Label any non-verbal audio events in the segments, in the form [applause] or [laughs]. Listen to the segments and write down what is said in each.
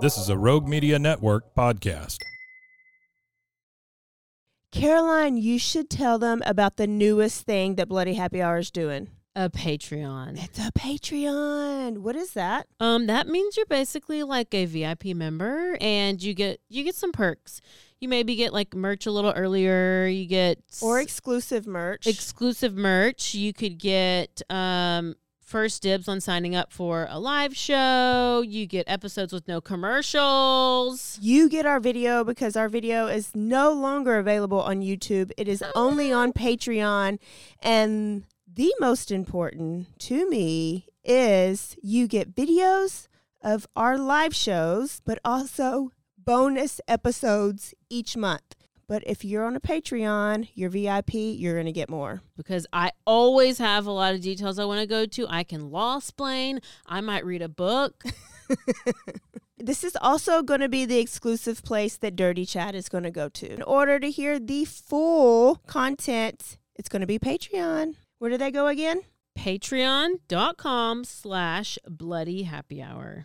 This is a Rogue Media Network podcast. Caroline, you should tell them about the newest thing that Bloody Happy Hour is doing. A Patreon. It's a Patreon. What is that? Um, that means you're basically like a VIP member, and you get you get some perks. You maybe get like merch a little earlier. You get Or exclusive merch. exclusive merch. You could get um first dibs on signing up for a live show. You get episodes with no commercials. you get our video because our video is no longer available on YouTube. It is only on Patreon. And the most important to me is you get videos of our live shows, but also bonus episodes each month. But if you're on a Patreon, you're VIP, you're going to get more. because I always have a lot of details I want to go to. I can law explain. I might read a book. [laughs] This is also going to be the exclusive place that Dirty Chat is going to go to. In order to hear the full content, it's going to be Patreon. Where do they go again? Patreon.com slash bloody happy hour.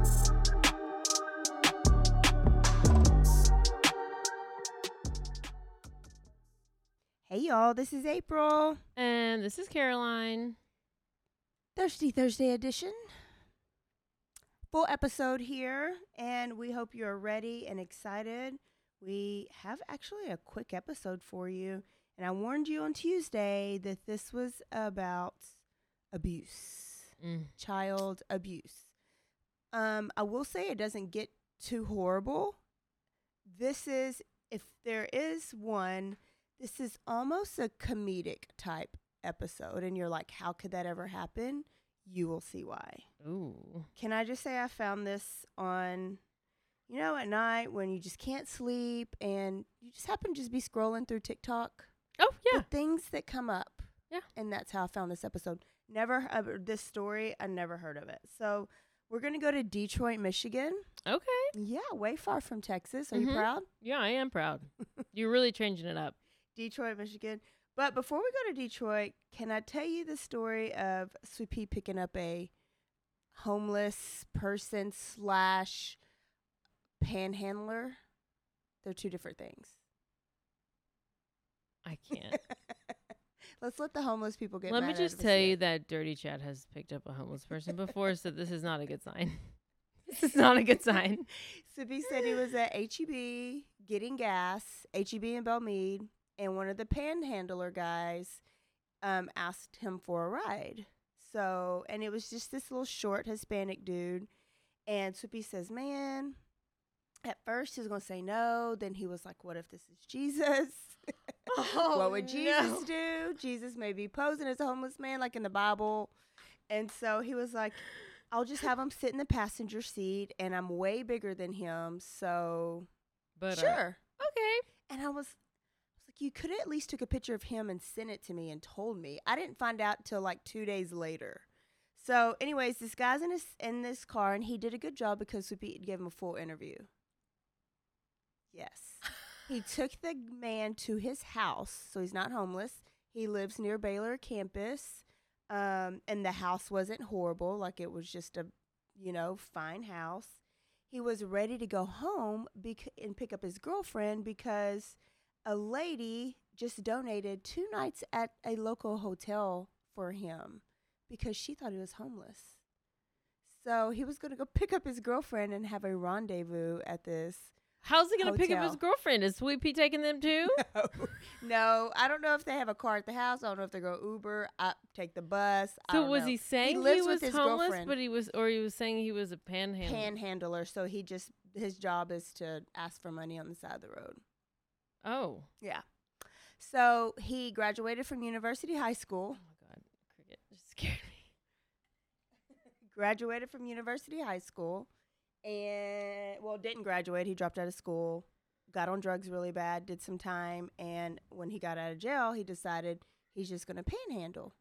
Hey y'all, this is April. And this is Caroline. Thirsty Thursday edition. Full episode here, and we hope you're ready and excited. We have actually a quick episode for you, and I warned you on Tuesday that this was about abuse, Mm. child abuse. Um, I will say it doesn't get too horrible. This is, if there is one, this is almost a comedic type episode, and you're like, how could that ever happen? You will see why. Ooh. Can I just say I found this on, you know, at night when you just can't sleep and you just happen to just be scrolling through TikTok? Oh, yeah. The things that come up. Yeah. And that's how I found this episode. Never, uh, this story, I never heard of it. So we're going to go to Detroit, Michigan. Okay. Yeah, way far from Texas. Are you Mhm. proud? Yeah, I am proud. [laughs] You're really changing it up. Detroit, Michigan. But before we go to Detroit, can I tell you the story of Sweet Pea picking up a homeless person slash panhandler? They're two different things. I can't. [laughs] Let's let the homeless people get. Let me just us tell you that Dirty Chat has picked up a homeless person [laughs] before, so this is not a good sign. [laughs] this is not a good sign. Sippy said he was at HEB getting gas, HEB in Belmead, and one of the panhandler guys um, asked him for a ride. So, and it was just this little short Hispanic dude. And Sippy says, Man, at first he was going to say no. Then he was like, What if this is Jesus? [laughs] [laughs] what would Jesus do? Jesus may be posing as a homeless man, like in the Bible. And so he was like, I'll just have him sit in the passenger seat, and I'm way bigger than him. So But uh, sure. okay. And I was, I was like, you could at least took a picture of him and sent it to me and told me. I didn't find out till like two days later. So, anyways, this guy's in his in this car, and he did a good job because we gave him a full interview. Yes, he [laughs] took the man to his house, so he's not homeless. He lives near Baylor campus, um, and the house wasn't horrible; like it was just a, you know, fine house. He was ready to go home bec- and pick up his girlfriend because a lady just donated two nights at a local hotel for him because she thought he was homeless. So he was going to go pick up his girlfriend and have a rendezvous at this. How's he gonna pick up his girlfriend? Is Sweet Pea taking them too? [laughs] No, no, I don't know if they have a car at the house. I don't know if they go Uber, I take the bus. So was know. he saying he, lives was homeless, girlfriend. but he was, or he was saying he was a panhandler? panhandler? So he just his job is to ask for money on the side of the road. Oh, Yeah. So he graduated from University High School. oh my god, cricket just scared me. [laughs] graduated from University High School and well didn't graduate he dropped out of school got on drugs really bad did some time and when he got out of jail he decided he's just going to panhandle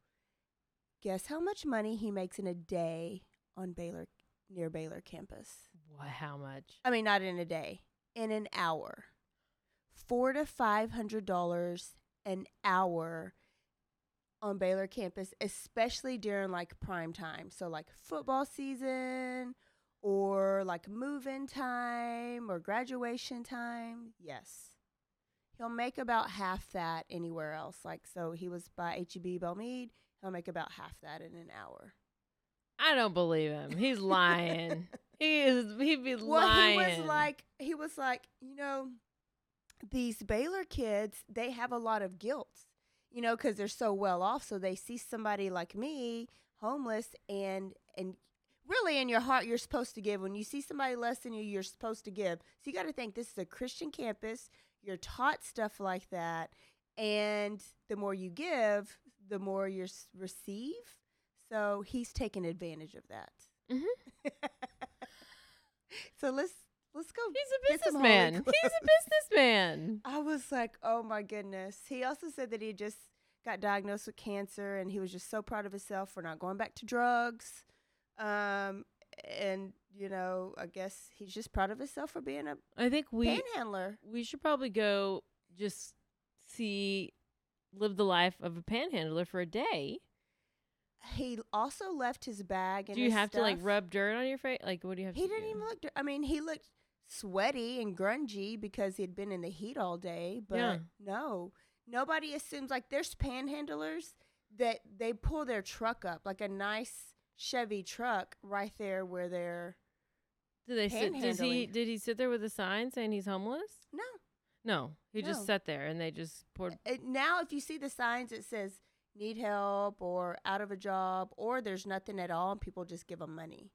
guess how much money he makes in a day on Baylor near Baylor campus What? How much? I mean not in a day in an hour 4 to 500 dollars an hour on Baylor campus, especially during like prime time. So like football season or like move-in time or graduation time. Yes. He'll make about half that anywhere else. Like so he was by HEB Belmead, he'll make about half that in an hour. I don't believe him. He's lying. [laughs] he is. He'd be Well, lying. he was like he was like, you know, these Baylor kids, they have a lot of guilt, you know, because they're so well off. So they see somebody like me, homeless, and and really in your heart, you're supposed to give. When you see somebody less than you, you're supposed to give. So you got to think this is a Christian campus. You're taught stuff like that, and the more you give, the more you receive. So he's taking advantage of that. Mhm. [laughs] so let's let's go. He's a get some holy businessman. He's a businessman. [laughs] I was like, oh my goodness. He also said that he just got diagnosed with cancer and he was just so proud of himself for not going back to drugs. Um, and, you know, I guess he's just proud of himself for being a I think we panhandler. we should probably go just see live the life of a panhandler for a day. He also left his bag and Do you have to like rub dirt on your face? Like what do you have He to didn't do? even look. I mean, he looked sweaty and grungy because he'd been in the heat all day. But Yeah. no, nobody assumes like there's panhandlers that they pull their truck up like a nice Chevy truck right there where they're. Did they sit does he did he sit there with a sign saying he's homeless? No, No. He No. just sat there and they just poured it, now if you see the signs, it says need help or out of a job or there's nothing at all, and people just give them money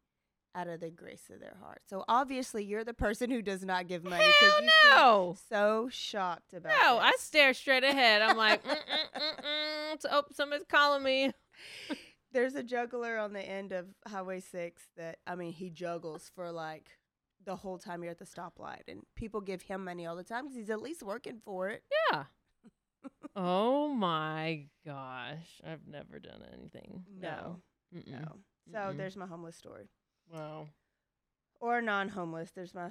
out of the grace of their heart. So obviously, you're the person who does not give money Hell you no. so shocked about. No, I stare straight ahead. I'm like, mm, mm, mm, mm. Oh, somebody's calling me. [laughs] There's a juggler on the end of Highway 6 that, I mean, he juggles for like the whole time you're at the stoplight. And people give him money all the time because he's at least working for it. Yeah. [laughs] oh my gosh, I've never done anything. No. No. So Mm-mm. there's my homeless story. Wow. Or non homeless. There's my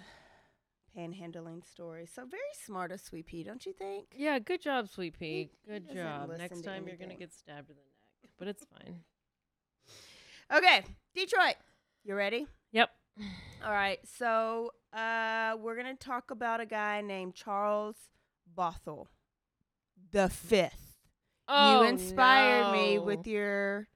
panhandling story. So very smart of Sweet Pea, don't you think? Yeah, good job, Sweet Pea. he Good doesn't job. Next to time you're gonna get stabbed in the neck, but it's fine. Okay, Detroit. You ready? Yep. All right. So uh, we're going to talk about a guy named Charles Bothuell, the fifth. Oh, you inspired me with your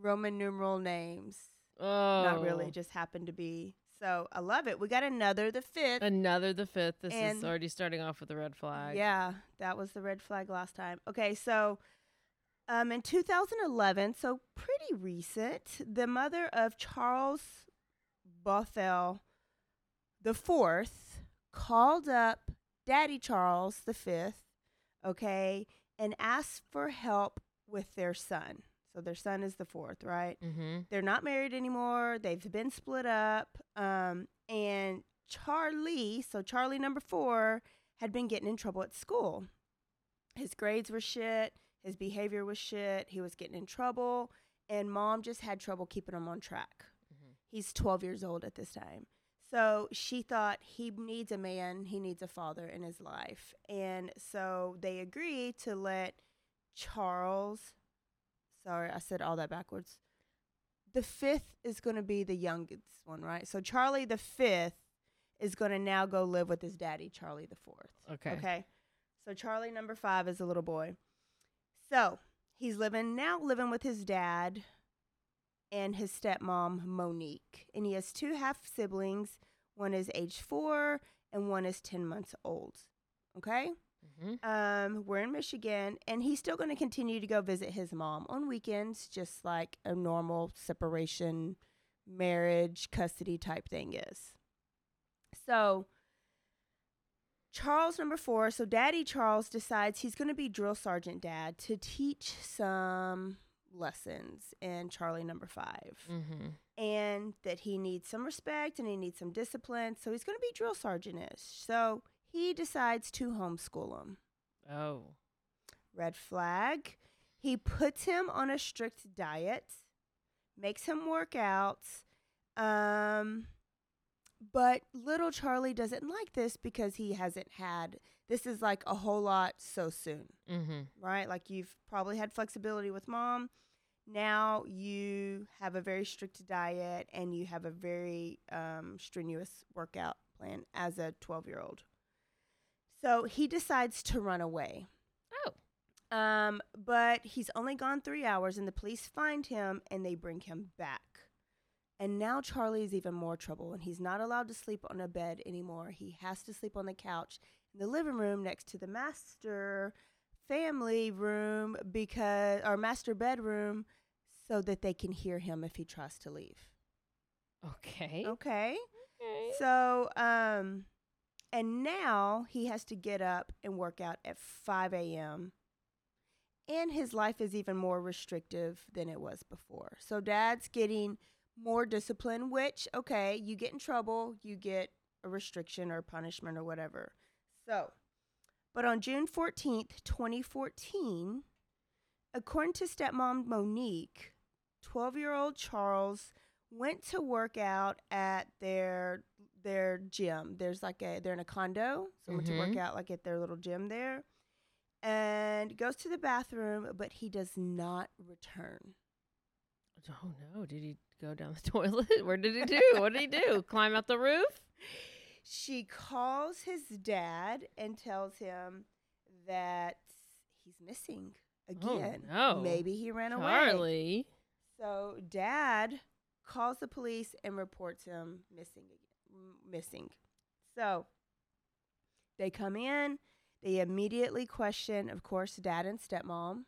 Roman numeral names. Oh, Not really, just happened to be. So I love it. We got another, the fifth. Another the fifth. This is already starting off with a red flag. Yeah, that was the red flag last time. Okay, so um, in 2011, so pretty recent, the mother of Charles Bothuell the fourth called up Daddy Charles the fifth, okay, and asked for help with their son. So their son is the fourth, right? Mm-hmm. They're not married anymore. They've been split up. Um, and Charlie, so Charlie number four, had been getting in trouble at school. His grades were shit. His behavior was shit. He was getting in trouble. And mom just had trouble keeping him on track. Mhm. He's 12 years old at this time. So she thought he needs a man, he needs a father in his life. And so they agreed to let Charles, sorry, I said all that backwards. The fifth is going to be the youngest one, right? So Charlie the fifth is going to now go live with his daddy, Charlie the fourth. Okay. Okay. So Charlie number five is a little boy. So he's living now living with his dad. and his stepmom, Monique. And he has two half siblings. One is age four, and one is 10 months old. Okay? Mhm. Um, we're in Michigan, and he's still going to continue to go visit his mom on weekends, just like a normal separation, marriage, custody type thing is. So, Charles, number four. So, Daddy Charles decides he's going to be drill sergeant dad to teach some lessons in Charlie, number 5 Mhm. and that he needs some respect and he needs some discipline. So, he's going to be drill sergeant-ish. So, he decides to homeschool him. Oh. Red flag. He puts him on a strict diet, makes him work out. Um, but little Charlie doesn't like this because he hasn't had this is like a whole lot so soon, Mhm. right? Like you've probably had flexibility with mom. Now you have a very strict diet and you have a very um, strenuous workout plan as a 12 year old. So he decides to run away. Oh. Um, but he's only gone three hours, and the police find him and they bring him back. And now Charlie is even more trouble, and he's not allowed to sleep on a bed anymore. He has to sleep on the couch in the living room next to the master family room because, or master bedroom, so that they can hear him if he tries to leave. Okay. Okay. Okay. So, um, and now he has to get up and work out at 5 a.m. And his life is even more restrictive than it was before. So, dad's getting more discipline, which, okay, you get in trouble, you get a restriction or punishment or whatever. So, but on June 14th, 2014, according to stepmom Monique, 12 year old Charles went to work out at their their gym. There's like a they're in a condo, so went to work mm-hmm. out like at their little gym there, and goes to the bathroom, but he does not return. Oh no! Did he go down the [laughs] toilet? Where did he do? what did he do? [laughs] Climb out the roof? She calls his dad and tells him that he's missing oh, again. Oh, no. Maybe he ran away. Charlie. So dad calls the police and reports him missing again, missing. So they come in, they immediately question, of course, dad and stepmom,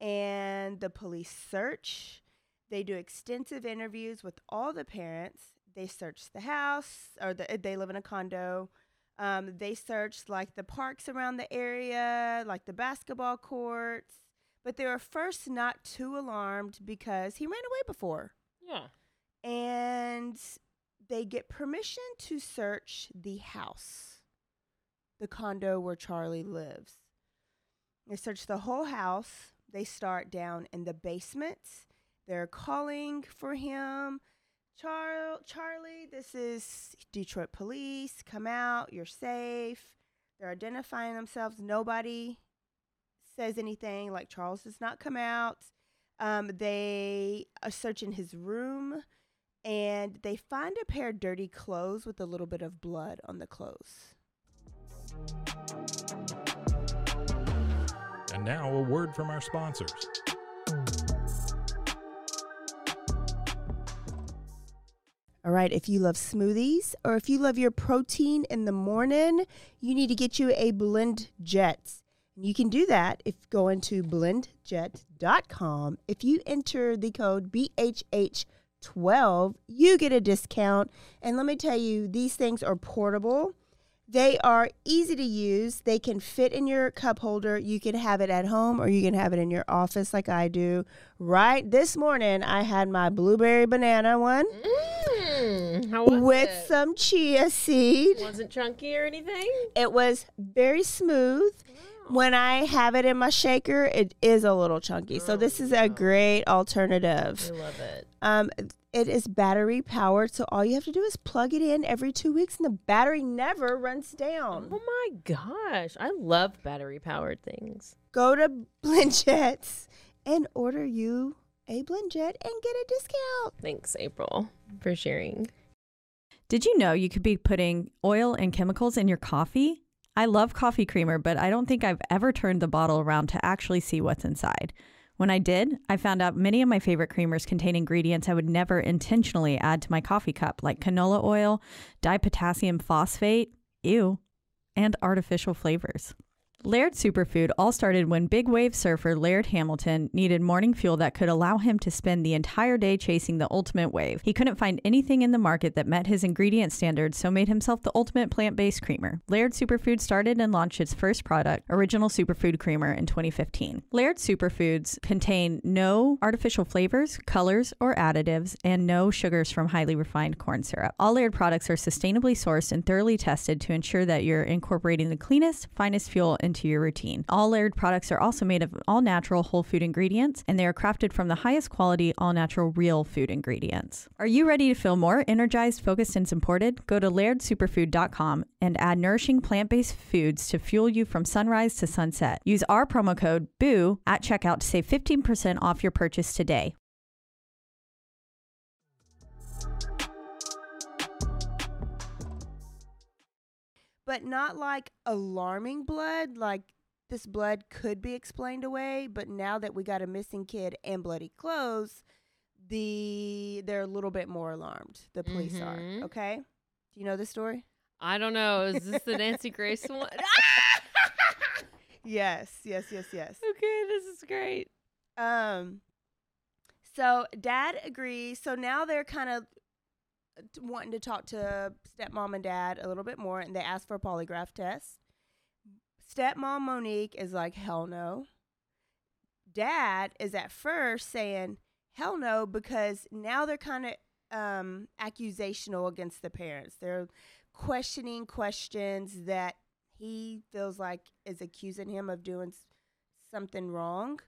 and the police search. They do extensive interviews with all the parents. They search the house, or the, they live in a condo. Um, they searched like the parks around the area, like the basketball courts. But they were first not too alarmed because he ran away before. Yeah. And they get permission to search the house, the condo where Charlie lives. They search the whole house. They start down in the basement. They're calling for him. Char- Charlie, this is Detroit police. Come out. You're safe. They're identifying themselves. Nobody says anything. Like Charles does not come out. Um, they are searching his room and they find a pair of dirty clothes with a little bit of blood on the clothes. And now a word from our sponsors. All right, if you love smoothies or if you love your protein in the morning, you need to get you a Blend Jet. And you can do that if going to blendjet.com. If you enter the code BHH12, you get a discount. And let me tell you, these things are portable. They are easy to use. They can fit in your cup holder. You can have it at home or you can have it in your office like I do. Right this morning, I had my blueberry banana one Mm, with it? some chia seed. Wasn't chunky or anything? It was very smooth. When I have it in my shaker, it is a little chunky. So this is a great alternative. I love it. Um, it is battery powered, so all you have to do is plug it in every two weeks, and the battery never runs down. Oh my gosh. I love battery powered things. Go to [laughs] Blendjets and order you a Blendjet and get a discount. Thanks, April, for sharing. Did you know you could be putting oil and chemicals in your coffee? I love coffee creamer, but I don't think I've ever turned the bottle around to actually see what's inside. When I did, I found out many of my favorite creamers contain ingredients I would never intentionally add to my coffee cup, like canola oil, dipotassium phosphate, ew, and artificial flavors. Laird Superfood all started when big wave surfer Laird Hamilton needed morning fuel that could allow him to spend the entire day chasing the ultimate wave. He couldn't find anything in the market that met his ingredient standards, so made himself the ultimate plant-based creamer. Laird Superfood started and launched its first product, Original Superfood Creamer, in 2015. Laird Superfoods contain no artificial flavors, colors, or additives, and no sugars from highly refined corn syrup. All Laird products are sustainably sourced and thoroughly tested to ensure that you're incorporating the cleanest, finest fuel into your routine. All Laird products are also made of all natural whole food ingredients, and they are crafted from the highest quality, all natural, real food ingredients. Are you ready to feel more energized, focused, and supported? Go to lairdsuperfood.com and add nourishing plant based foods to fuel you from sunrise to sunset. Use our promo code BOO at checkout to save 15% off your purchase today. But not like alarming blood. Like this blood could be explained away, but now that we got a missing kid and bloody clothes, the they're a little bit more alarmed. The police Mhm. are. Okay. Do you know the story? I don't know. Is this the Nancy [laughs] Grace one? [laughs] Yes, yes, yes, yes. okay, this is great. Um, so dad agrees. So now they're kind of wanting to talk to stepmom and dad a little bit more, and they ask for a polygraph test. Stepmom Monique is like, hell no. Dad is at first saying, hell no, because now they're kind of um, accusational against the parents. They're questioning questions that he feels like is accusing him of doing something wrong.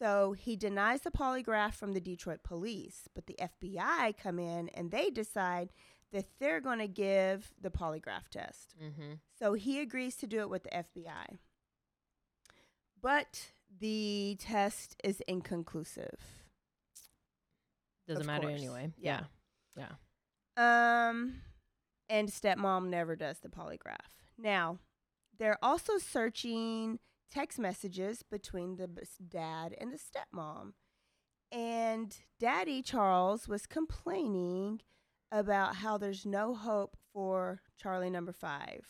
So he denies the polygraph from the Detroit police, but the FBI come in and they decide that they're going to give the polygraph test. Mm-hmm. So he agrees to do it with the FBI. But the test is inconclusive. Doesn't Of matter course. anyway. Yeah. Yeah. Um, and stepmom never does the polygraph. Now, they're also searching text messages between the dad and the stepmom. And Daddy Charles was complaining about how there's no hope for Charlie number five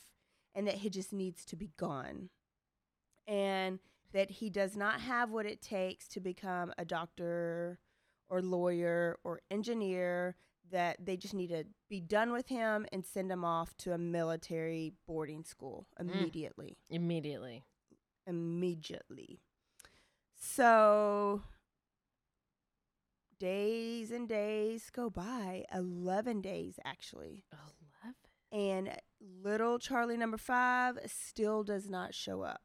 and that he just needs to be gone. And that he does not have what it takes to become a doctor or lawyer or engineer, that they just need to be done with him and send him off to a military boarding school mm. immediately Immediately. Immediately. So days and days go by, 11 days actually. Eleven. And little Charlie number 5 still does not show up.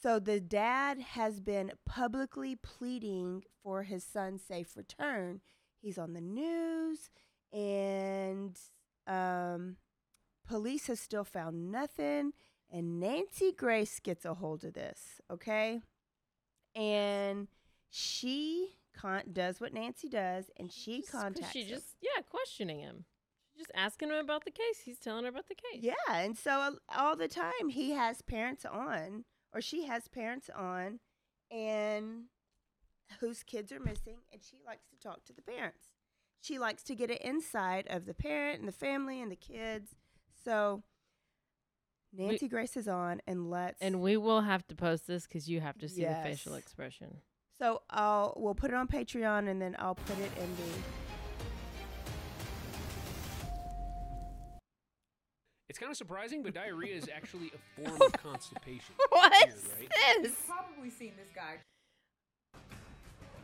So the dad has been publicly pleading for his son's safe return. He's on the news and um police have still found nothing and Nancy Grace gets a hold of this, okay? And she con- does what Nancy does, and she Just contacts She him. just yeah, questioning him. She's just asking him about the case. He's telling her about the case. Yeah, and so uh, all the time he has parents on, or she has parents on, and whose kids are missing, and she likes to talk to the parents. She likes to get an insight of the parent and the family and the kids. So Nancy Grace is on, and let's And we will have to post this because you have to see the facial expression. So I'll we'll put it on Patreon and then I'll put it in the It's kind of surprising, but diarrhea is actually a form [laughs] of constipation. What is Weird, is right? this? probably seen this guy.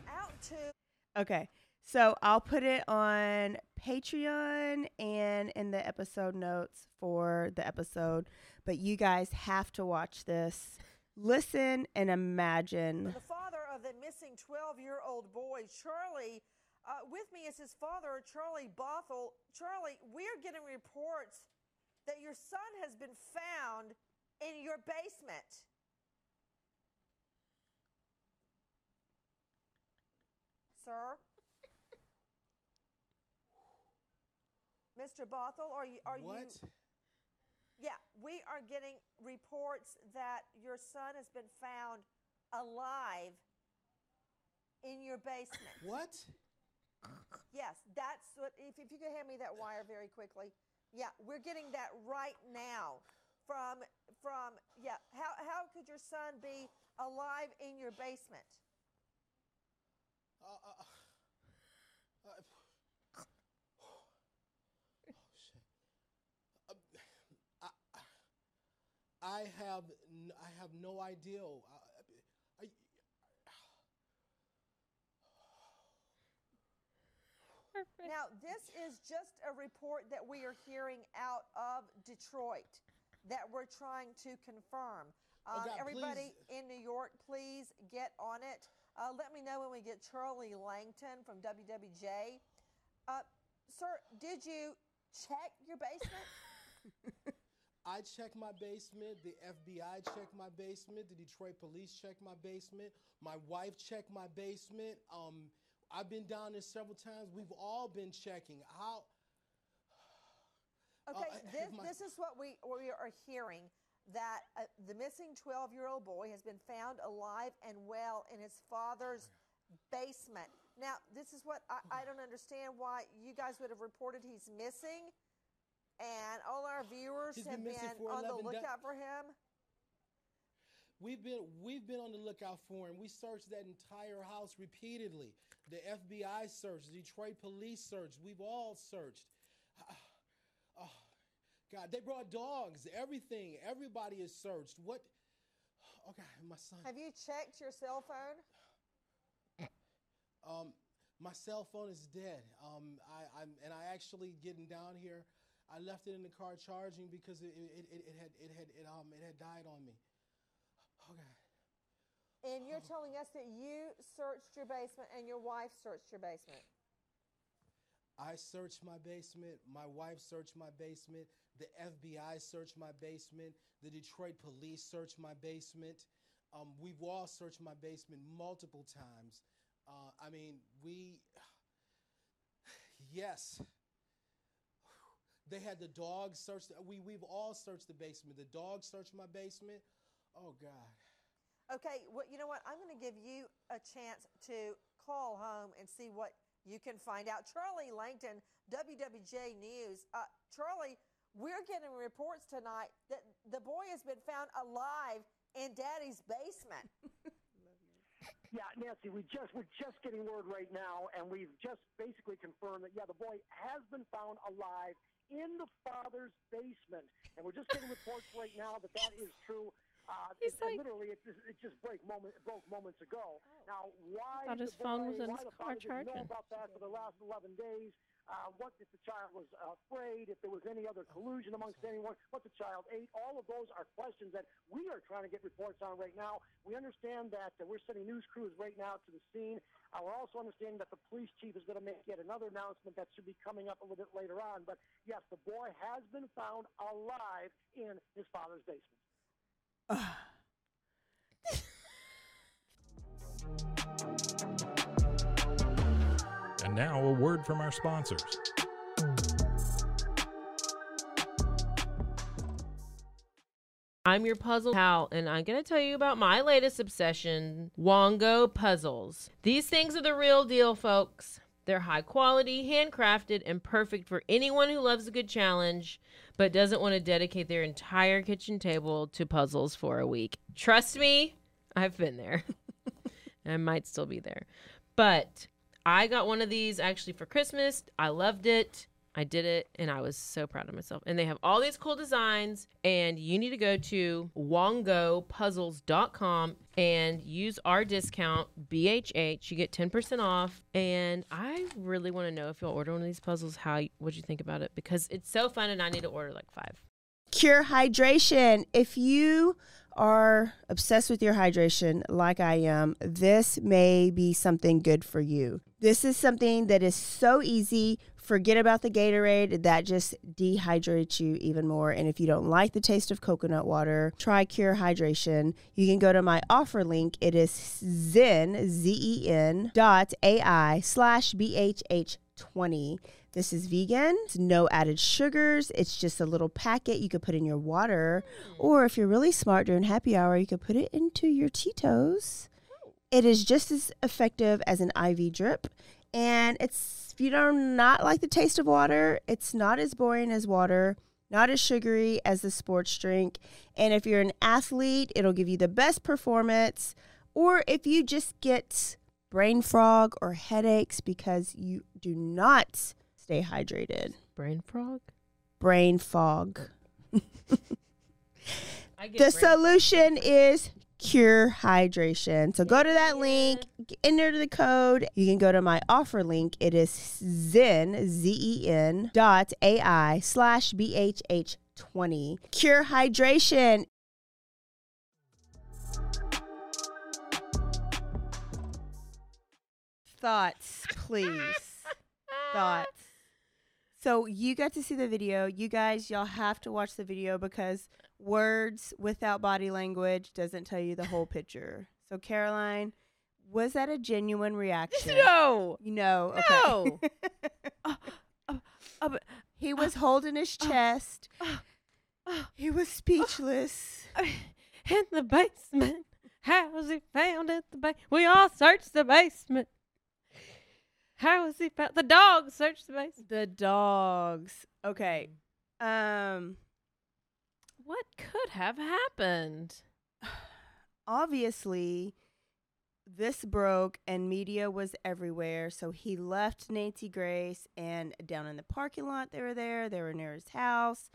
Out to Okay. So I'll put it on Patreon and in the episode notes for the episode. But you guys have to watch this. Listen and imagine. the father of the missing 12-year-old boy, Charlie. Uh, with me is his father, Charlie Bothuell. Charlie, we're getting reports that your son has been found in your basement. Sir? Mr. Bothuell, are you are you Yeah, we are getting reports that your son has been found alive in your basement. What? Yes, that's what. If, if you could hand me that wire very quickly. Yeah, we're getting that right now from from yeah. How how could your son be alive in your basement? Uh, uh, uh, oh shit. Uh, I, I have n- I have no idea. Uh, I, Now, this is just a report that we are hearing out of Detroit that we're trying to confirm. Oh, Um, God, everybody please. in New York, please get on it. Uh, let me know when we get Charlie Langton from WWJ. Uh, sir, did you check your basement? [laughs] I checked my basement. The FBI checked my basement. The Detroit police checked my basement. My wife checked my basement. Um, I've been down there several times. We've all been checking. How? [sighs] Uh, Okay, I- this, my- this is what we, we are hearing that uh, the missing 12 year old boy has been found alive and well in his father's basement. Now, this is what I, I don't understand why you guys would have reported he's missing, and all our viewers He's have been been, on the 11 da- lookout for him. We've been we've been on the lookout for him. We searched that entire house repeatedly. The FBI searched, the Detroit police searched. We've all searched. [sighs] Oh, God, they brought dogs. Everything. Everybody is searched. What? Oh God, my son. Have you checked your cell phone? Um, my cell phone is dead. Um, I, I'm and I actually getting down here. I left it in the car charging because it, it, it, it had it had it um it had died on me. Oh God. And you're telling us that you searched your basement and your wife searched your basement. I searched my basement. My wife searched my basement. The FBI searched my basement. The Detroit police searched my basement. Um, we've all searched my basement multiple times. Uh, I mean, we. [sighs] Yes. They had the dogs search. The, we we've all searched the basement. The dogs searched my basement. Oh God. Okay, well, you know what? I'm going to give you a chance to call home and see what you can find out. Charlie Langton, WWJ News. Uh, Charlie, we're getting reports tonight that the boy has been found alive in Daddy's basement. [laughs] Yeah, Nancy, we just we're just getting word right now, and we've just basically confirmed that yeah, the boy has been found alive in the father's basement, and we're just getting reports right now that that is true. Uh, He's it- like- literally, it just, it just break moment, broke moments ago. Now, why Thought his phone was in his car didn't know charging. about that for the last 11 days? Uh, what if the child was afraid? If there was any other collusion amongst anyone? What the child ate? All of those are questions that we are trying to get reports on right now. We understand that uh, we're sending news crews right now to the scene. Uh, we're also understanding that the police chief is going to make yet another announcement that should be coming up a little bit later on. But yes, the boy has been found alive in his father's basement. [sighs] And [laughs] now a word from our sponsors. I'm your puzzle pal, and I'm going to tell you about my latest obsession Wongo puzzles. These things are the real deal, folks. They're high quality, handcrafted, and perfect for anyone who loves a good challenge but doesn't want to dedicate their entire kitchen table to puzzles for a week. Trust me, I've been there. [laughs] I might still be there. But I got one of these actually for Christmas. I loved it. I did it and I was so proud of myself. And they have all these cool designs and you need to go to wongopuzzles.com and use our discount BHH. You get 10% off. And I really want to know if you'll order one of these puzzles, how what you think about it because it's so fun and I need to order like 5. Cure Hydration. If you are obsessed with your hydration like I am, this may be something good for you. This is something that is so easy. Forget about the Gatorade, that just dehydrates you even more. And if you don't like the taste of coconut water, try Cure Hydration. You can go to my offer link. It is zen, Z-E-N dot A-I slash B-H-H 20. This is vegan, it's no added sugars. It's just a little packet you could put in your water. Mm. Or if you're really smart during happy hour, you could put it into your Tito's. It is just as effective as an IV drip, and it's if you do not like the taste of water, it's not as boring as water, not as sugary as the sports drink, and if you're an athlete, it'll give you the best performance. Or if you just get brain fog or headaches because you do not stay hydrated. Brain frog? Brain fog. [laughs] I get The brain- solution is Cure Hydration. So go to that link, enter the code. You can go to my offer link. It is zen, Z E N dot AI slash BHH 20. Cure Hydration. Thoughts, please. Thoughts. [laughs] So you got to see the video. You guys, y'all have to watch the video because words without body language doesn't tell you the whole picture. So Caroline, was that a genuine reaction? No. You know, okay. No. [laughs] [laughs] Uh, uh, uh, but- he uh, was holding his chest. He was speechless. in the basement. How was he found in the basement? We all searched the basement. How was he found? The dog searched the basement. The dogs. Okay. Um What could have happened? [sighs] obviously this broke and media was everywhere. So he left nancy grace and down in the parking lot they were there they were near his house.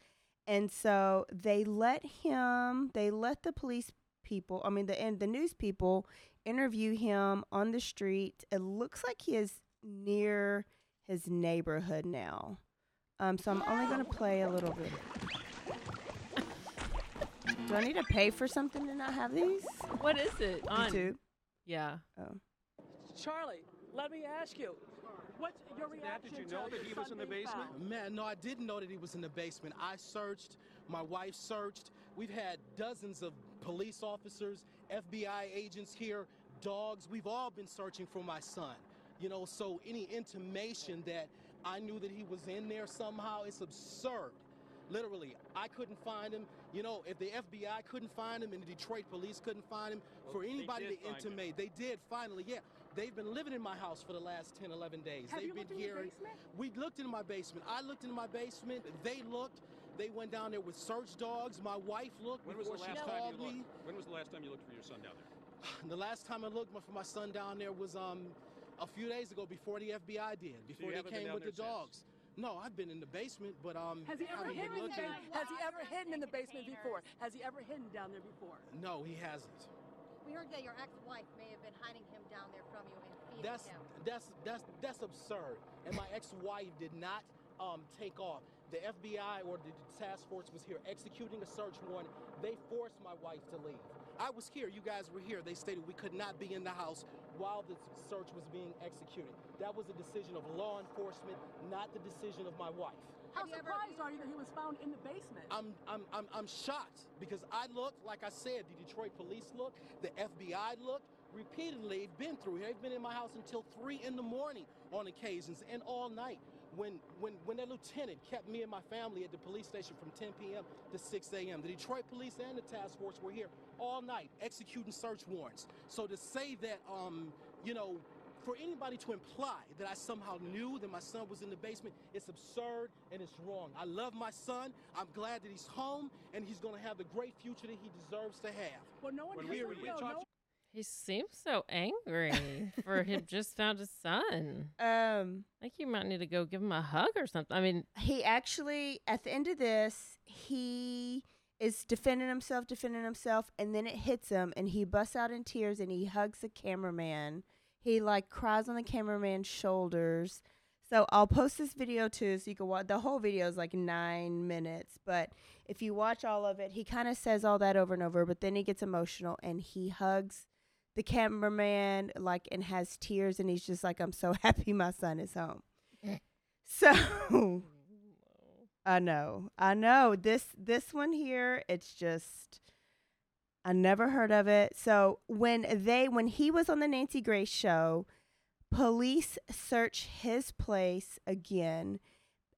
And so they let him they let the police people i mean the and the news people interview him on the street. It looks like he is near his neighborhood now. Um so i'm only going to play a little bit do i need to pay for something to not have these What is it? On YouTube. Yeah. Oh. Charlie, let me ask you. What's your reaction did you know to that he was in the basement? found? Man, no, I didn't know that he was in the basement. I searched, my wife searched. We've had dozens of police officers, FBI agents here, dogs. We've all been searching for my son. You know, so any intimation that I knew that he was in there somehow, it's absurd. Literally, I couldn't find him. You know, if the FBI couldn't find him and the Detroit police couldn't find him, for anybody to find him. intimate, they did finally, yeah. They've been living in my house for the last 10, 11 days. Have They've you been looked in your here. basement? We looked in my basement. I looked in my basement. They looked. They went down there with search dogs. My wife looked When was the before last she time called you me. looked? When was the last time you looked for your son down there? [sighs] The last time I looked for my son down there was um a few days ago before the FBI did, before they came with the there dogs. since? No, I've been in the basement, but um Has he ever haven't been hidden? looking. Has he ever hidden in the basement before? Has he ever hidden down there before? No, he hasn't. We heard that your ex-wife may have been hiding him down there from you and feeding That's him. that's that's that's absurd. And my ex-wife did not um, take off. The FBI or the task force was here executing a search warrant. They forced my wife to leave. I was here. You guys were here. They stated we could not be in the house while the search was being executed. That was a decision of law enforcement, not the decision of my wife. How surprised are you that he was found in the basement? I'm, I'm, I'm, I'm shocked because I looked, like I said, the Detroit police looked, the FBI looked, repeatedly they've been through here. They've been in my house until 3 in the morning on occasions and all night. When, when, when that lieutenant kept me and my family at the police station from 10 p.m. to 6 a.m., the Detroit police and the task force were here all night executing search warrants. So to say that, um, you know, for anybody to imply that I somehow knew that my son was in the basement, it's absurd and it's wrong. I love my son. I'm glad that he's home and he's going to have the great future that he deserves to have. Well, no one When has we- the when we video, talked no- He seems so angry for him [laughs] just found his son. Um, think you might need to go give him a hug or something. I mean, he actually at the end of this he is defending himself defending himself and then it hits him and he busts out in tears and he hugs the cameraman he like cries on the cameraman's shoulders so i'll post this video too so you can watch the whole video is like nine minutes but if you watch all of it he kind of says all that over and over but then he gets emotional and he hugs the cameraman like and has tears and he's just like i'm so [laughs] happy my son is home so I know. I know. This this one here, it's just I never heard of it. So when they when he was on the Nancy Grace show, police search his place again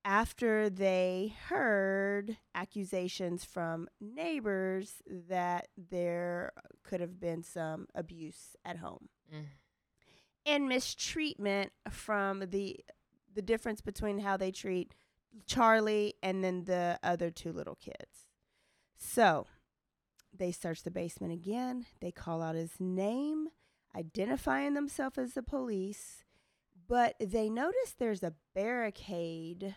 after they heard accusations from neighbors that there could have been some abuse at home Mm. and mistreatment from the the difference between how they treat Charlie and then the other two little kids. So, they search the basement again. They call out his name, identifying themselves as the police, but they notice there's a barricade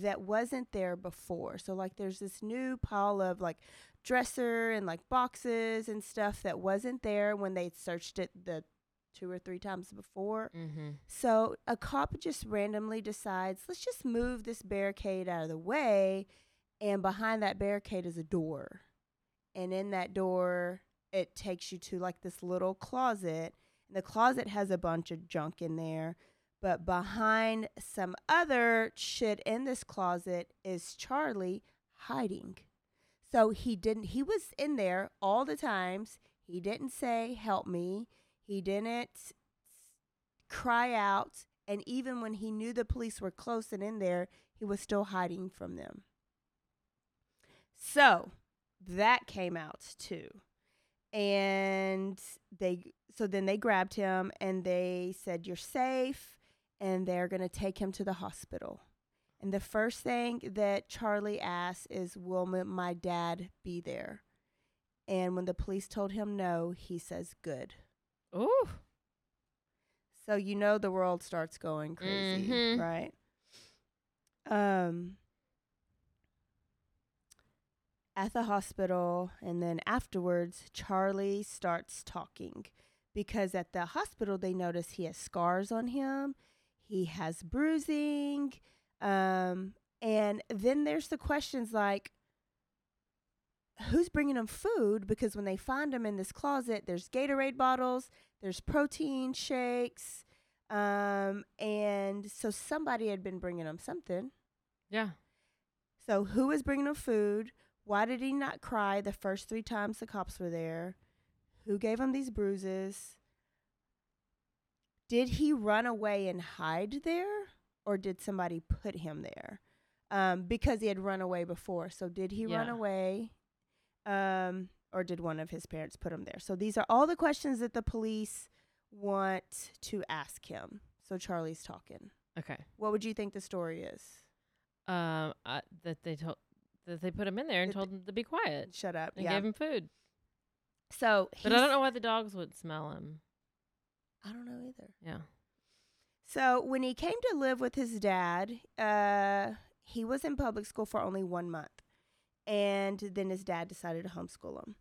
that wasn't there before. So like there's this new pile of like dresser and like boxes and stuff that wasn't there when they searched it the two or three times before. Mm-hmm. So a cop just randomly decides, let's just move this barricade out of the way. And behind that barricade is a door. And in that door, it takes you to like this little closet. And the closet has a bunch of junk in there. But behind some other shit in this closet is Charlie hiding. So he didn't, he was in there all the times. He didn't say, help me. He didn't cry out. And even when he knew the police were close and in there, he was still hiding from them. So that came out too. And they, so then they grabbed him and they said, You're safe. And they're going to take him to the hospital. And the first thing that Charlie asks is, Will my dad be there? And when the police told him no, he says, Good. Ooh. So you know the world starts going crazy, Mhm. right? Um at the hospital and then afterwards Charlie starts talking because at the hospital they notice he has scars on him, he has bruising, um and then there's the questions like who's bringing him food? Because when they find him in this closet there's gatorade bottles there's protein shakes um and so somebody had been bringing him something. Yeah. so who was bringing him food? Why did he not cry the first three times the cops were there? Who gave him these bruises did he run away and hide there or did somebody put him there? Um, because he had run away before. So did he run away um, or did one of his parents put him there? So these are all the questions that the police want to ask him. So charlie's talking. Okay. what would you think the story is? Um, uh, that they told that they put him in there and That told him to be quiet shut up and yeah. gave him food. so But I don't know why the dogs would smell him. I don't know either Yeah. So when he came to live with his dad, uh, he was in public school for only one month, and then his dad decided to homeschool him.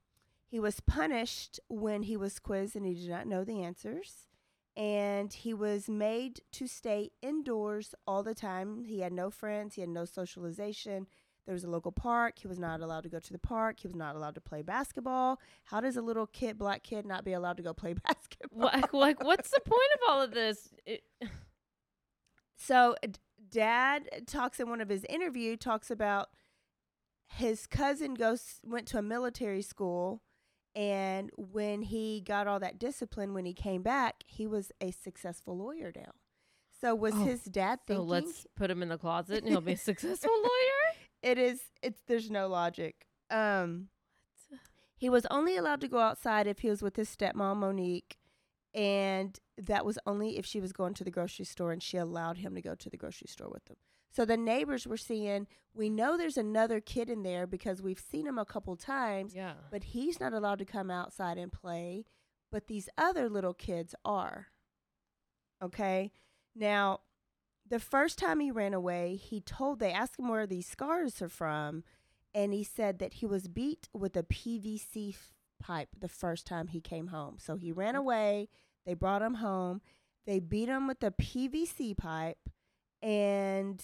He was punished when he was quizzed and he did not know the answers, and he was made to stay indoors all the time. He had no friends. He had no socialization. There was a local park. He was not allowed to go to the park. He was not allowed to play basketball. How does a little kid, black kid, not be allowed to go play [laughs] basketball? Like, [laughs] like, what's the point of all of this? It, [laughs] So d- dad talks in one of his interview talks about his cousin goes went to a military school and when he got all that discipline when he came back, he was a successful lawyer now. So was Oh, his dad so thinking let's put him in the closet and he'll be a successful lawyer. It is it's there's no logic. Um he was only allowed to go outside if he was with his stepmom Monique and that was only if she was going to the grocery store and she allowed him to go to the grocery store with them. So the neighbors were seeing, we know there's another kid in there because we've seen him a couple times, Yeah. but he's not allowed to come outside and play, but these other little kids are. Okay? Now, the first time he ran away, he told they asked him where these scars are from, and he said that he was beat with a PVC pipe the first time he came home. So he ran mm. away, they brought him home, they beat him with a PVC pipe and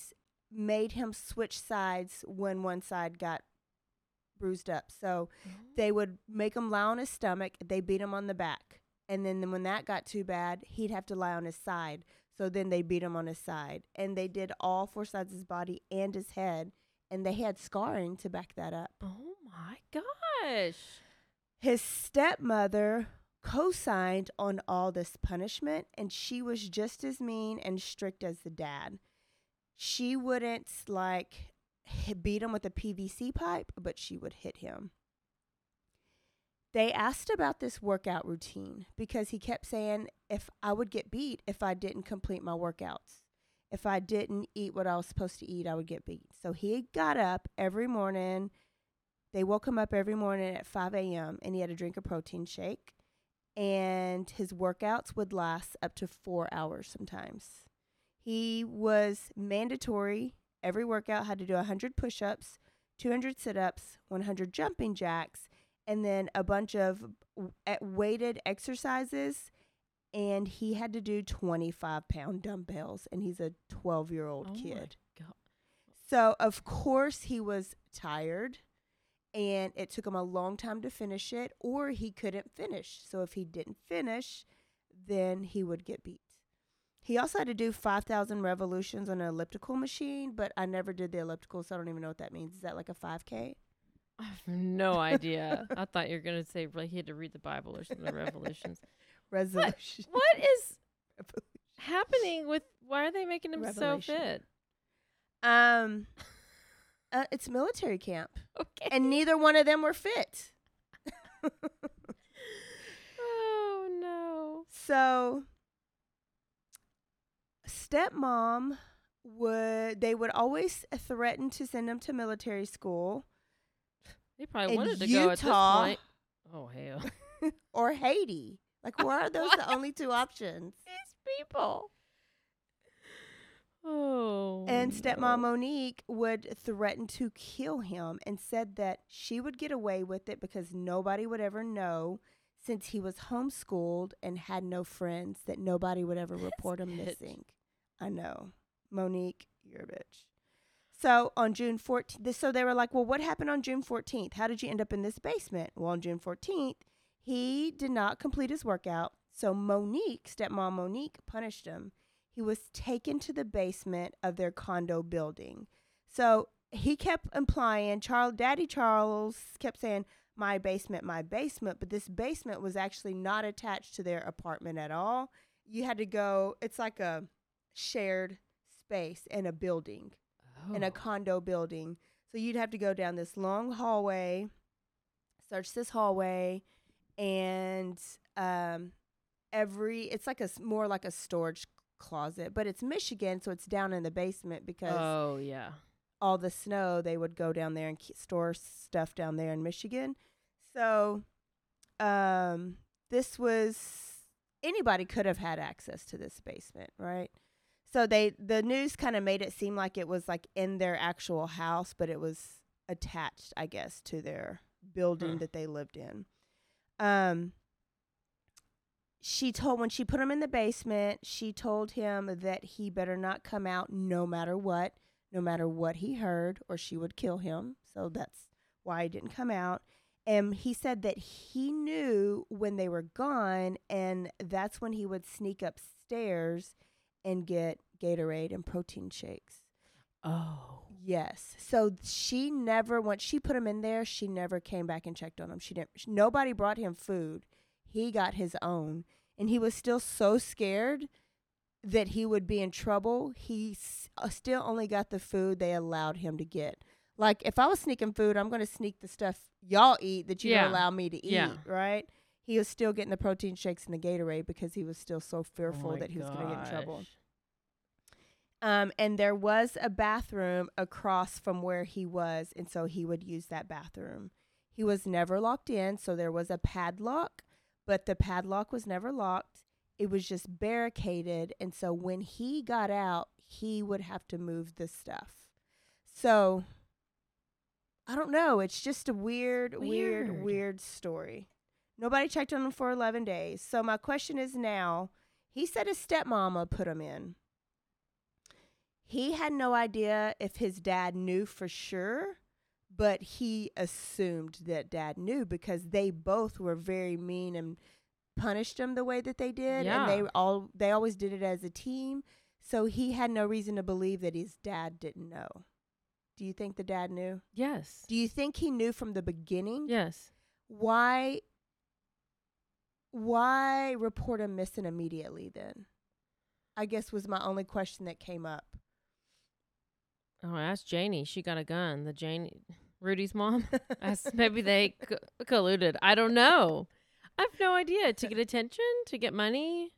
made him switch sides when one side got bruised up. So oh. they would make him lie on his stomach, they beat him on the back. And then when that got too bad, he'd have to lie on his side. So then they beat him on his side. And they did all four sides of his body and his head. And they had scarring to back that up. Oh my gosh. His stepmother co signed on all this punishment, and she was just as mean and strict as the dad. She wouldn't like beat him with a PVC pipe, but she would hit him. They asked about this workout routine because he kept saying if I would get beat if I didn't complete my workouts. If I didn't eat what I was supposed to eat, I would get beat. So he got up every morning. They woke him up every morning at 5 a.m. and he had to drink a protein shake. And his workouts would last up to four hours sometimes. He was mandatory. Every workout had to do 100 push ups, 200 sit ups, 100 jumping jacks, and then a bunch of weighted exercises. And he had to do 25 pound dumbbells. And he's a 12 year old Oh kid. So, of course, he was tired and it took him a long time to finish it, or he couldn't finish. So, if he didn't finish, then he would get beat. He also had to do 5,000 revolutions on an elliptical machine, but I never did the elliptical, so I don't even know what that means. Is that like a 5K? I have no idea. [laughs] I thought you were gonna say like he had to read the Bible or something. Revolutions. Resolution. [laughs] What is happening with? Why are they making him so fit? Um, [laughs] uh, it's military camp. Okay. And neither one of them were fit. [laughs] Oh no. So stepmom would they would always threaten to send him to military school They probably wanted to go at this point. Oh hell. or Haiti. Like why are those the only two options? [laughs] These people. Oh. And no. stepmom Monique would threaten to kill him and said that she would get away with it because nobody would ever know since he was homeschooled and had no friends that nobody would ever report him missing. I know. Monique, you're a bitch. So on June 14th, so they were like, well, what happened on June 14th? How did you end up in this basement? Well, on June 14th, he did not complete his workout. So Monique, stepmom Monique, punished him. He was taken to the basement of their condo building. So he kept implying, Charles, Daddy Charles kept saying, my basement, my basement, but this basement was actually not attached to their apartment at all. You had to go, it's like a shared space in a building, in a Oh. condo building. So you'd have to go down this long hallway, search this hallway, and um, every, it's like a more like a storage closet, but it's Michigan, so it's down in the basement because Oh yeah. all the snow, they would go down there and store stuff down there in Michigan. So, um, this was anybody could have had access to this basement, right? So they the news kind of made it seem like it was like in their actual house, but it was attached, I guess, to their building Hmm. that they lived in. Um, she told when she put him in the basement, she told him that he better not come out no matter what, no matter what he heard, or she would kill him. So that's why he didn't come out. And he said that he knew when they were gone, and that's when he would sneak upstairs and get Gatorade and protein shakes. Oh. Yes. So she never, once she put him in there, she never came back and checked on him. She didn't, sh- nobody brought him food. He got his own. And he was still so scared that he would be in trouble. He s- uh, still only got the food they allowed him to get. Like, if I was sneaking food, I'm going to sneak the stuff y'all eat that you Yeah. don't allow me to eat, Yeah. right? He was still getting the protein shakes and the Gatorade because he was still so fearful Oh that he was going to get in trouble. Um, and there was a bathroom across from where he was, and so he would use that bathroom. He was never locked in, so there was a padlock, but the padlock was never locked. It was just barricaded, and so when he got out, he would have to move the stuff. So I don't know. It's just a weird, weird, Weird. weird story. Nobody checked on him for 11 days. So my question is now, he said his stepmama put him in. He had no idea if his dad knew for sure, but he assumed that dad knew because they both were very mean and punished him the way that they did and they all they always did it as a team. So he had no reason to believe that his dad didn't know. Do you think the dad knew? Yes. Do you think he knew from the beginning? Yes. Why why report him missing immediately then? I guess was my only question that came up. Oh, ask Janie. She got a gun. The Janie, Rudy's mom. [laughs] maybe they co- colluded. I don't know. I have no idea. To get attention, to get money.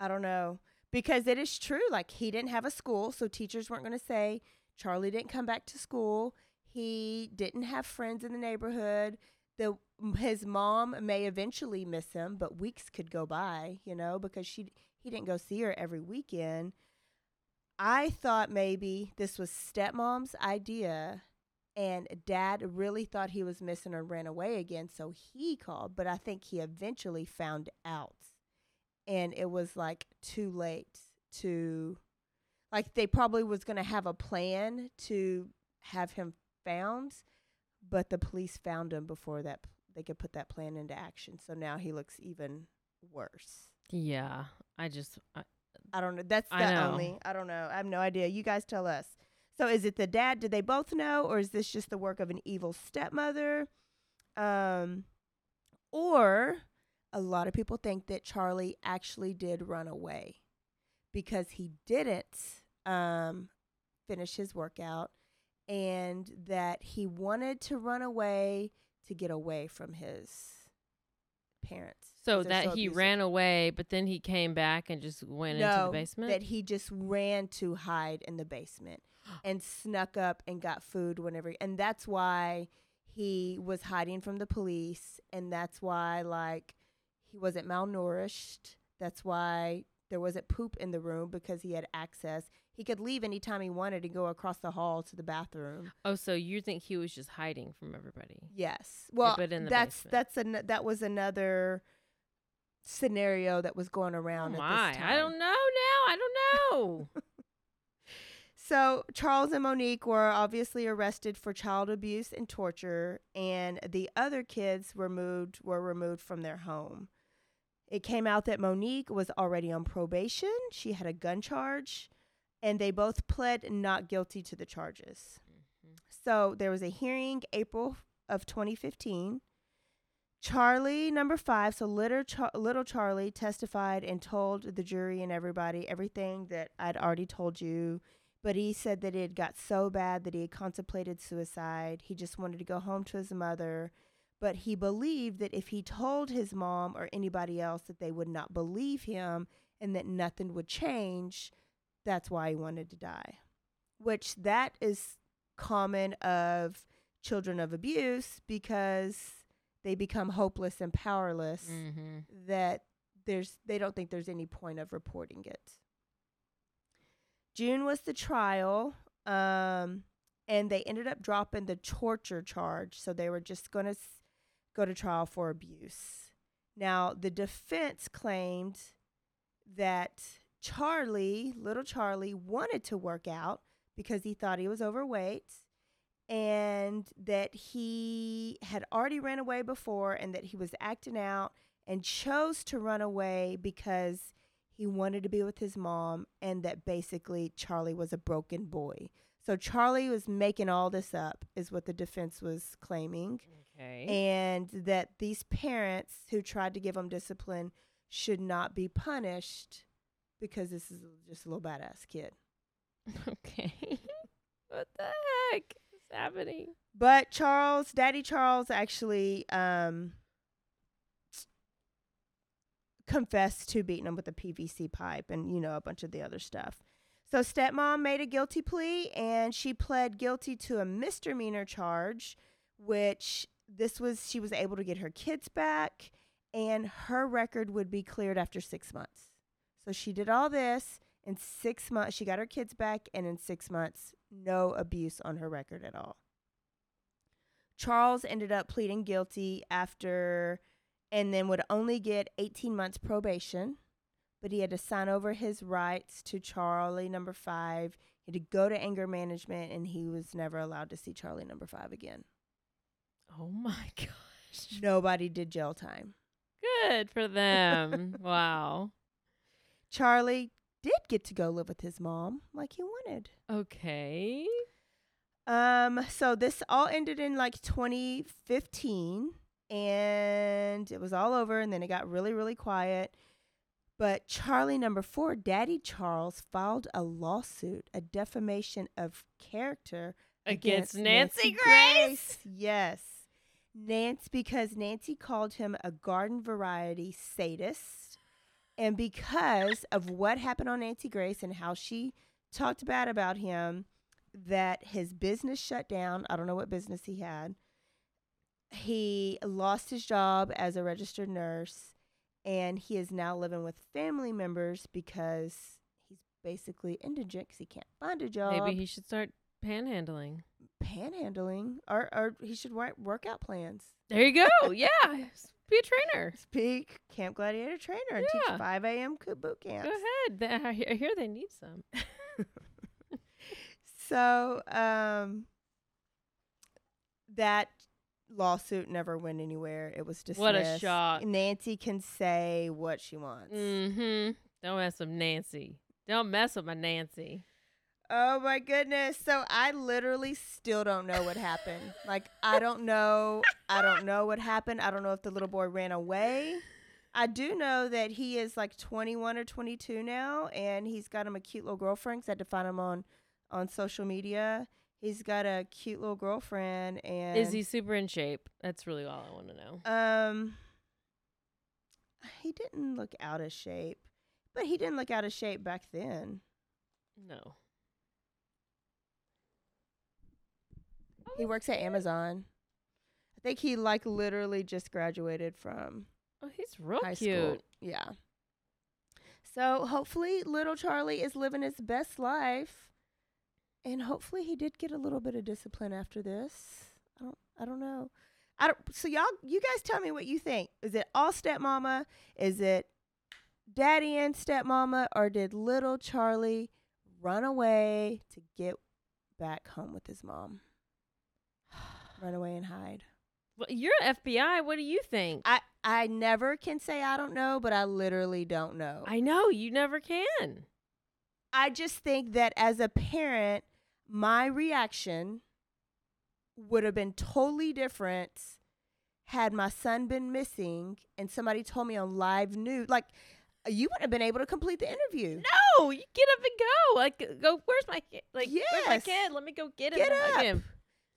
I don't know. Because it is true. Like, he didn't have a school, so teachers weren't going to say Charlie didn't come back to school. He didn't have friends in the neighborhood. The his mom may eventually miss him, but weeks could go by, you know, because she he didn't go see her every weekend. I thought maybe this was stepmom's idea and dad really thought he was missing and ran away again, so he called, but I think he eventually found out. And it was like too late to like they probably was going to have a plan to have him found, but the police found him before that they could put that plan into action. So now he looks even worse. Yeah, I just. I, I don't know. That's the know. only. I don't know. I have no idea. You guys tell us. So is it the dad? Did they both know, or is this just the work of an evil stepmother? Um, or a lot of people think that Charlie actually did run away because he didn't um, finish his workout, and that he wanted to run away to get away from his parents. So that he ran away, but then he came back and just went no, into the basement. That he just ran to hide in the basement [gasps] and snuck up and got food whenever. And that's why he was hiding from the police. And that's why, like, he wasn't malnourished. That's why there wasn't poop in the room because he had access. He could leave anytime he wanted and go across the hall to the bathroom. oh, so you think he was just hiding from everybody? Yes. Well, but in the that's basement. that's an that was another scenario that was going oh, around. Oh at my, this time. I don't know now. I don't know. [laughs] [laughs] So Charles and Monique were obviously arrested for child abuse and torture, and the other kids were moved were removed from their home. It came out that Monique was already on probation. She had a gun charge, and they both pled not guilty to the charges. Mm-hmm. So there was a hearing April of 2015. Charlie, number five, so little, Char- little Charlie testified and told the jury and everybody everything that I'd already told you. But he said that it had got so bad that he had contemplated suicide. He just wanted to go home to his mother. But he believed that if he told his mom or anybody else that they would not believe him and that nothing would change, that's why he wanted to die. Which that is common of children of abuse because they become hopeless and powerless Mhm. that there's they don't think there's any point of reporting it. June was the trial um and they ended up dropping the torture charge so they were just going to s- go to trial for abuse. Now, the defense claimed that Charlie, little Charlie, wanted to work out because he thought he was overweight and that he had already ran away before and that he was acting out and chose to run away because he wanted to be with his mom and that basically Charlie was a broken boy. So Charlie was making all this up is what the defense was claiming Okay. and that these parents who tried to give him discipline should not be punished because this is just a little badass kid. [laughs] okay. [laughs] what the heck happening? But Charles, Daddy Charles actually um confessed to beating him with a PVC pipe and you know a bunch of the other stuff. So stepmom made a guilty plea and she pled guilty to a misdemeanor charge which this was she was able to get her kids back and her record would be cleared after 6 months. So she did all this in 6 months she got her kids back and in 6 months no abuse on her record at all. Charles ended up pleading guilty after and then would only get 18 months probation, but he had to sign over his rights to Charlie number 5. He had to go to anger management and he was never allowed to see Charlie number 5 again. Oh my [laughs] gosh. Nobody did jail time. Good for them. wow. [laughs] Charlie did get to go live with his mom like he wanted. Okay. Um, so this all ended in like 2015 and it was all over and then it got really, really quiet. But Charlie number four, Daddy Charles, filed a lawsuit, a defamation of character Against Nancy Grace? Yes. Nance, because Nancy called him a garden variety sadist. And because of what happened on Nancy Grace and how she talked bad about him, that his business shut down. I don't know what business he had. He lost his job as a registered nurse and he is now living with family members because he's basically indigent because he can't find a job. Maybe he should start panhandling. panhandling, or or he should write workout plans. There you go. [laughs] yeah. Be a trainer. Speak Camp Gladiator trainer and Yeah. teach 5 a.m. co- boot camps. Go ahead. Th- I he- I hear they need some. [laughs] So, um, that lawsuit never went anywhere. It was dismissed. What a shock. Nancy can say what she wants. mm-hmm. Don't mess with Nancy. Don't mess with my Nancy. Oh my goodness. So I literally still don't know what happened. like I don't know I don't know what happened. I don't know if the little boy ran away. I do know that he is like 21 or 22 now and he's got him a cute little girlfriend 'cause I had to find him on on social media. He's got a cute little girlfriend and Is he super in shape? That's really all I want to know. um he didn't look out of shape. But he didn't look out of shape back then. No. He works at Amazon. I think he like literally just graduated from Oh, he's real high cute. school. Yeah. So hopefully little Charlie is living his best life. And hopefully he did get a little bit of discipline after this. I don't I don't know. I don't so y'all you guys tell me what you think. Is it all stepmama? Is it daddy and stepmama? Or did little Charlie run away to get back home with his mom? Run away and hide. Well, you're FBI. What do you think? I I never can say I don't know, but I literally don't know. I know you never can. I just think that as a parent, my reaction would have been totally different had my son been missing and somebody told me on live news. Like, you wouldn't have been able to complete the interview. No, you get up and go. Like, go. Where's my kid? Like, where's my kid? Let me go get him. Get up. him.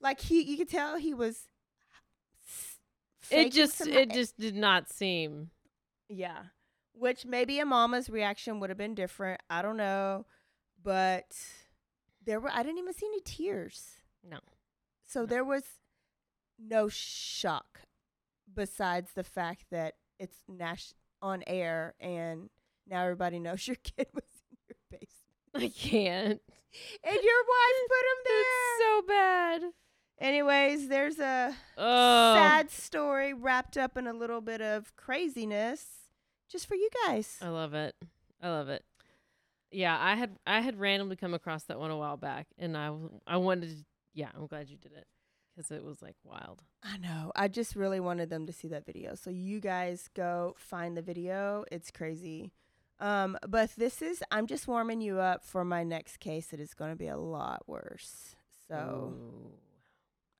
Like he, you could tell he was. It just, it just did not seem. Yeah. Which maybe a mama's reaction would have been different. I don't know. But there were I didn't even see any tears. No. So there was no shock besides the fact that it's Nash on air and now everybody knows your [laughs] kid was in your basement. I can't. And your wife put him [laughs] there. It's so bad. Anyways, there's a Oh. sad story wrapped up in a little bit of craziness just for you guys. I love it. I love it. Yeah, I had I had randomly come across that one a while back, and I I wanted. To, yeah, I'm glad you did it because it was like wild. I know. I just really wanted them to see that video. So you guys go find the video. It's crazy. Um, but this is I'm just warming you up for my next case. It is going to be a lot worse. So Ooh.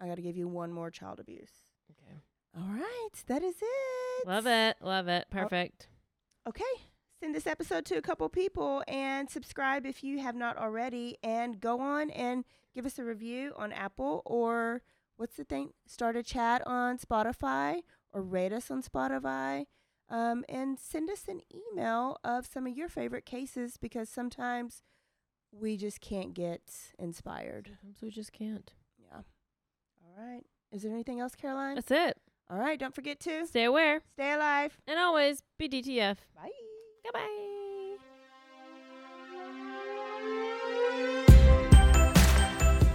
I got to give you one more child abuse. Okay. All right, that is it. Love it. Love it. Oh. Perfect. Okay. Send this episode to a couple people and subscribe if you have not already. And go on and give us a review on Apple or what's the thing? Start a chat on Spotify or rate us on Spotify. Um, and send us an email of some of your favorite cases because sometimes we just can't get inspired. Sometimes we just can't. Yeah. All right. Is there anything else, Caroline? That's it. All right. Don't forget to Stay aware stay alive. and always be DTF. Bye. Goodbye.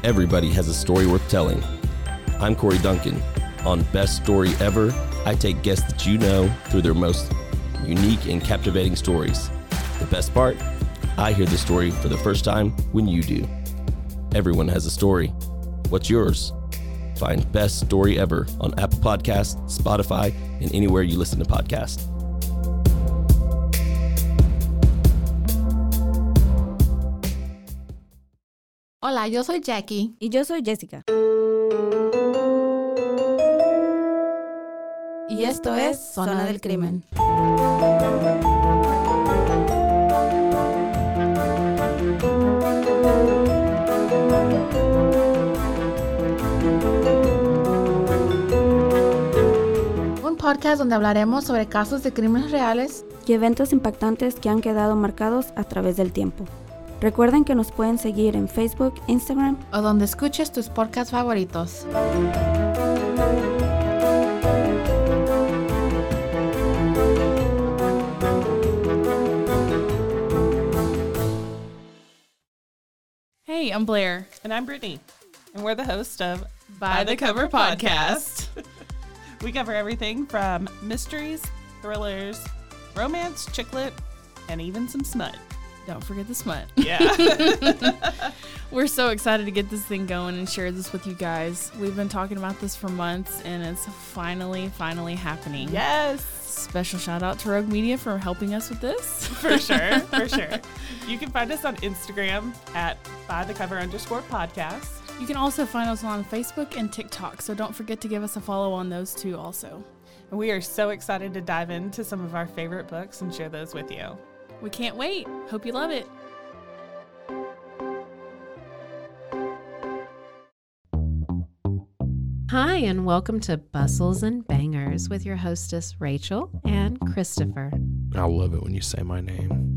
Everybody has a story worth telling. I'm Corey Duncan. On Best Story Ever, I take guests that you know through their most unique and captivating stories. The best part? I hear the story for the first time when you do. Everyone has a story. What's yours? Find Best Story Ever on Apple Podcasts, Spotify, and anywhere you listen to podcasts. Hola, yo soy Jackie. Y yo soy Jessica. Y esto es Zona del Crimen. Podcast donde hablaremos sobre casos de crímenes reales y eventos impactantes que han quedado marcados a través del tiempo. Recuerden que nos pueden seguir en Facebook, Instagram o donde escuches tus podcasts favoritos. Hey, I'm Blair. And I'm Brittany. And we're the host of By, the, Cover, Podcast. [laughs] we cover everything from mysteries, thrillers, romance, chick lit, and even some smut. Don't forget the smut. Yeah. [laughs] We're so excited to get this thing going and share this with you guys. We've been talking about this for months and it's finally, finally happening. Yes. Special shout out to Rogue Media for helping us with this. For sure. for sure. [laughs] You can find us on Instagram at by the cover underscore podcast. You can also find us on Facebook and TikTok, so don't forget to give us a follow on those two also. We are so excited to dive into some of our favorite books and share those with you. We can't wait. Hope you love it. Hi, and welcome to Bustles and Bangers with your hostess, Rachel and Christopher. I love it when you say my name.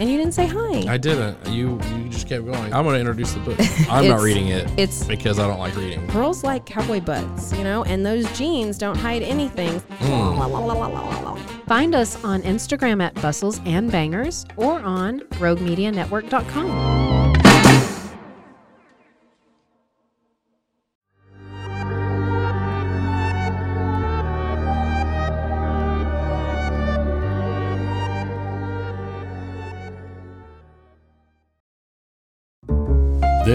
And you didn't say hi. I didn't. You you just kept going. I'm going to introduce the book. [laughs] I'm not It's- reading it. it's- because I don't like reading. Girls like cowboy butts, you know, and those jeans don't hide anything. Mm. Find us on Instagram at Bustles and Bangers or on RogueMediaNetwork.com.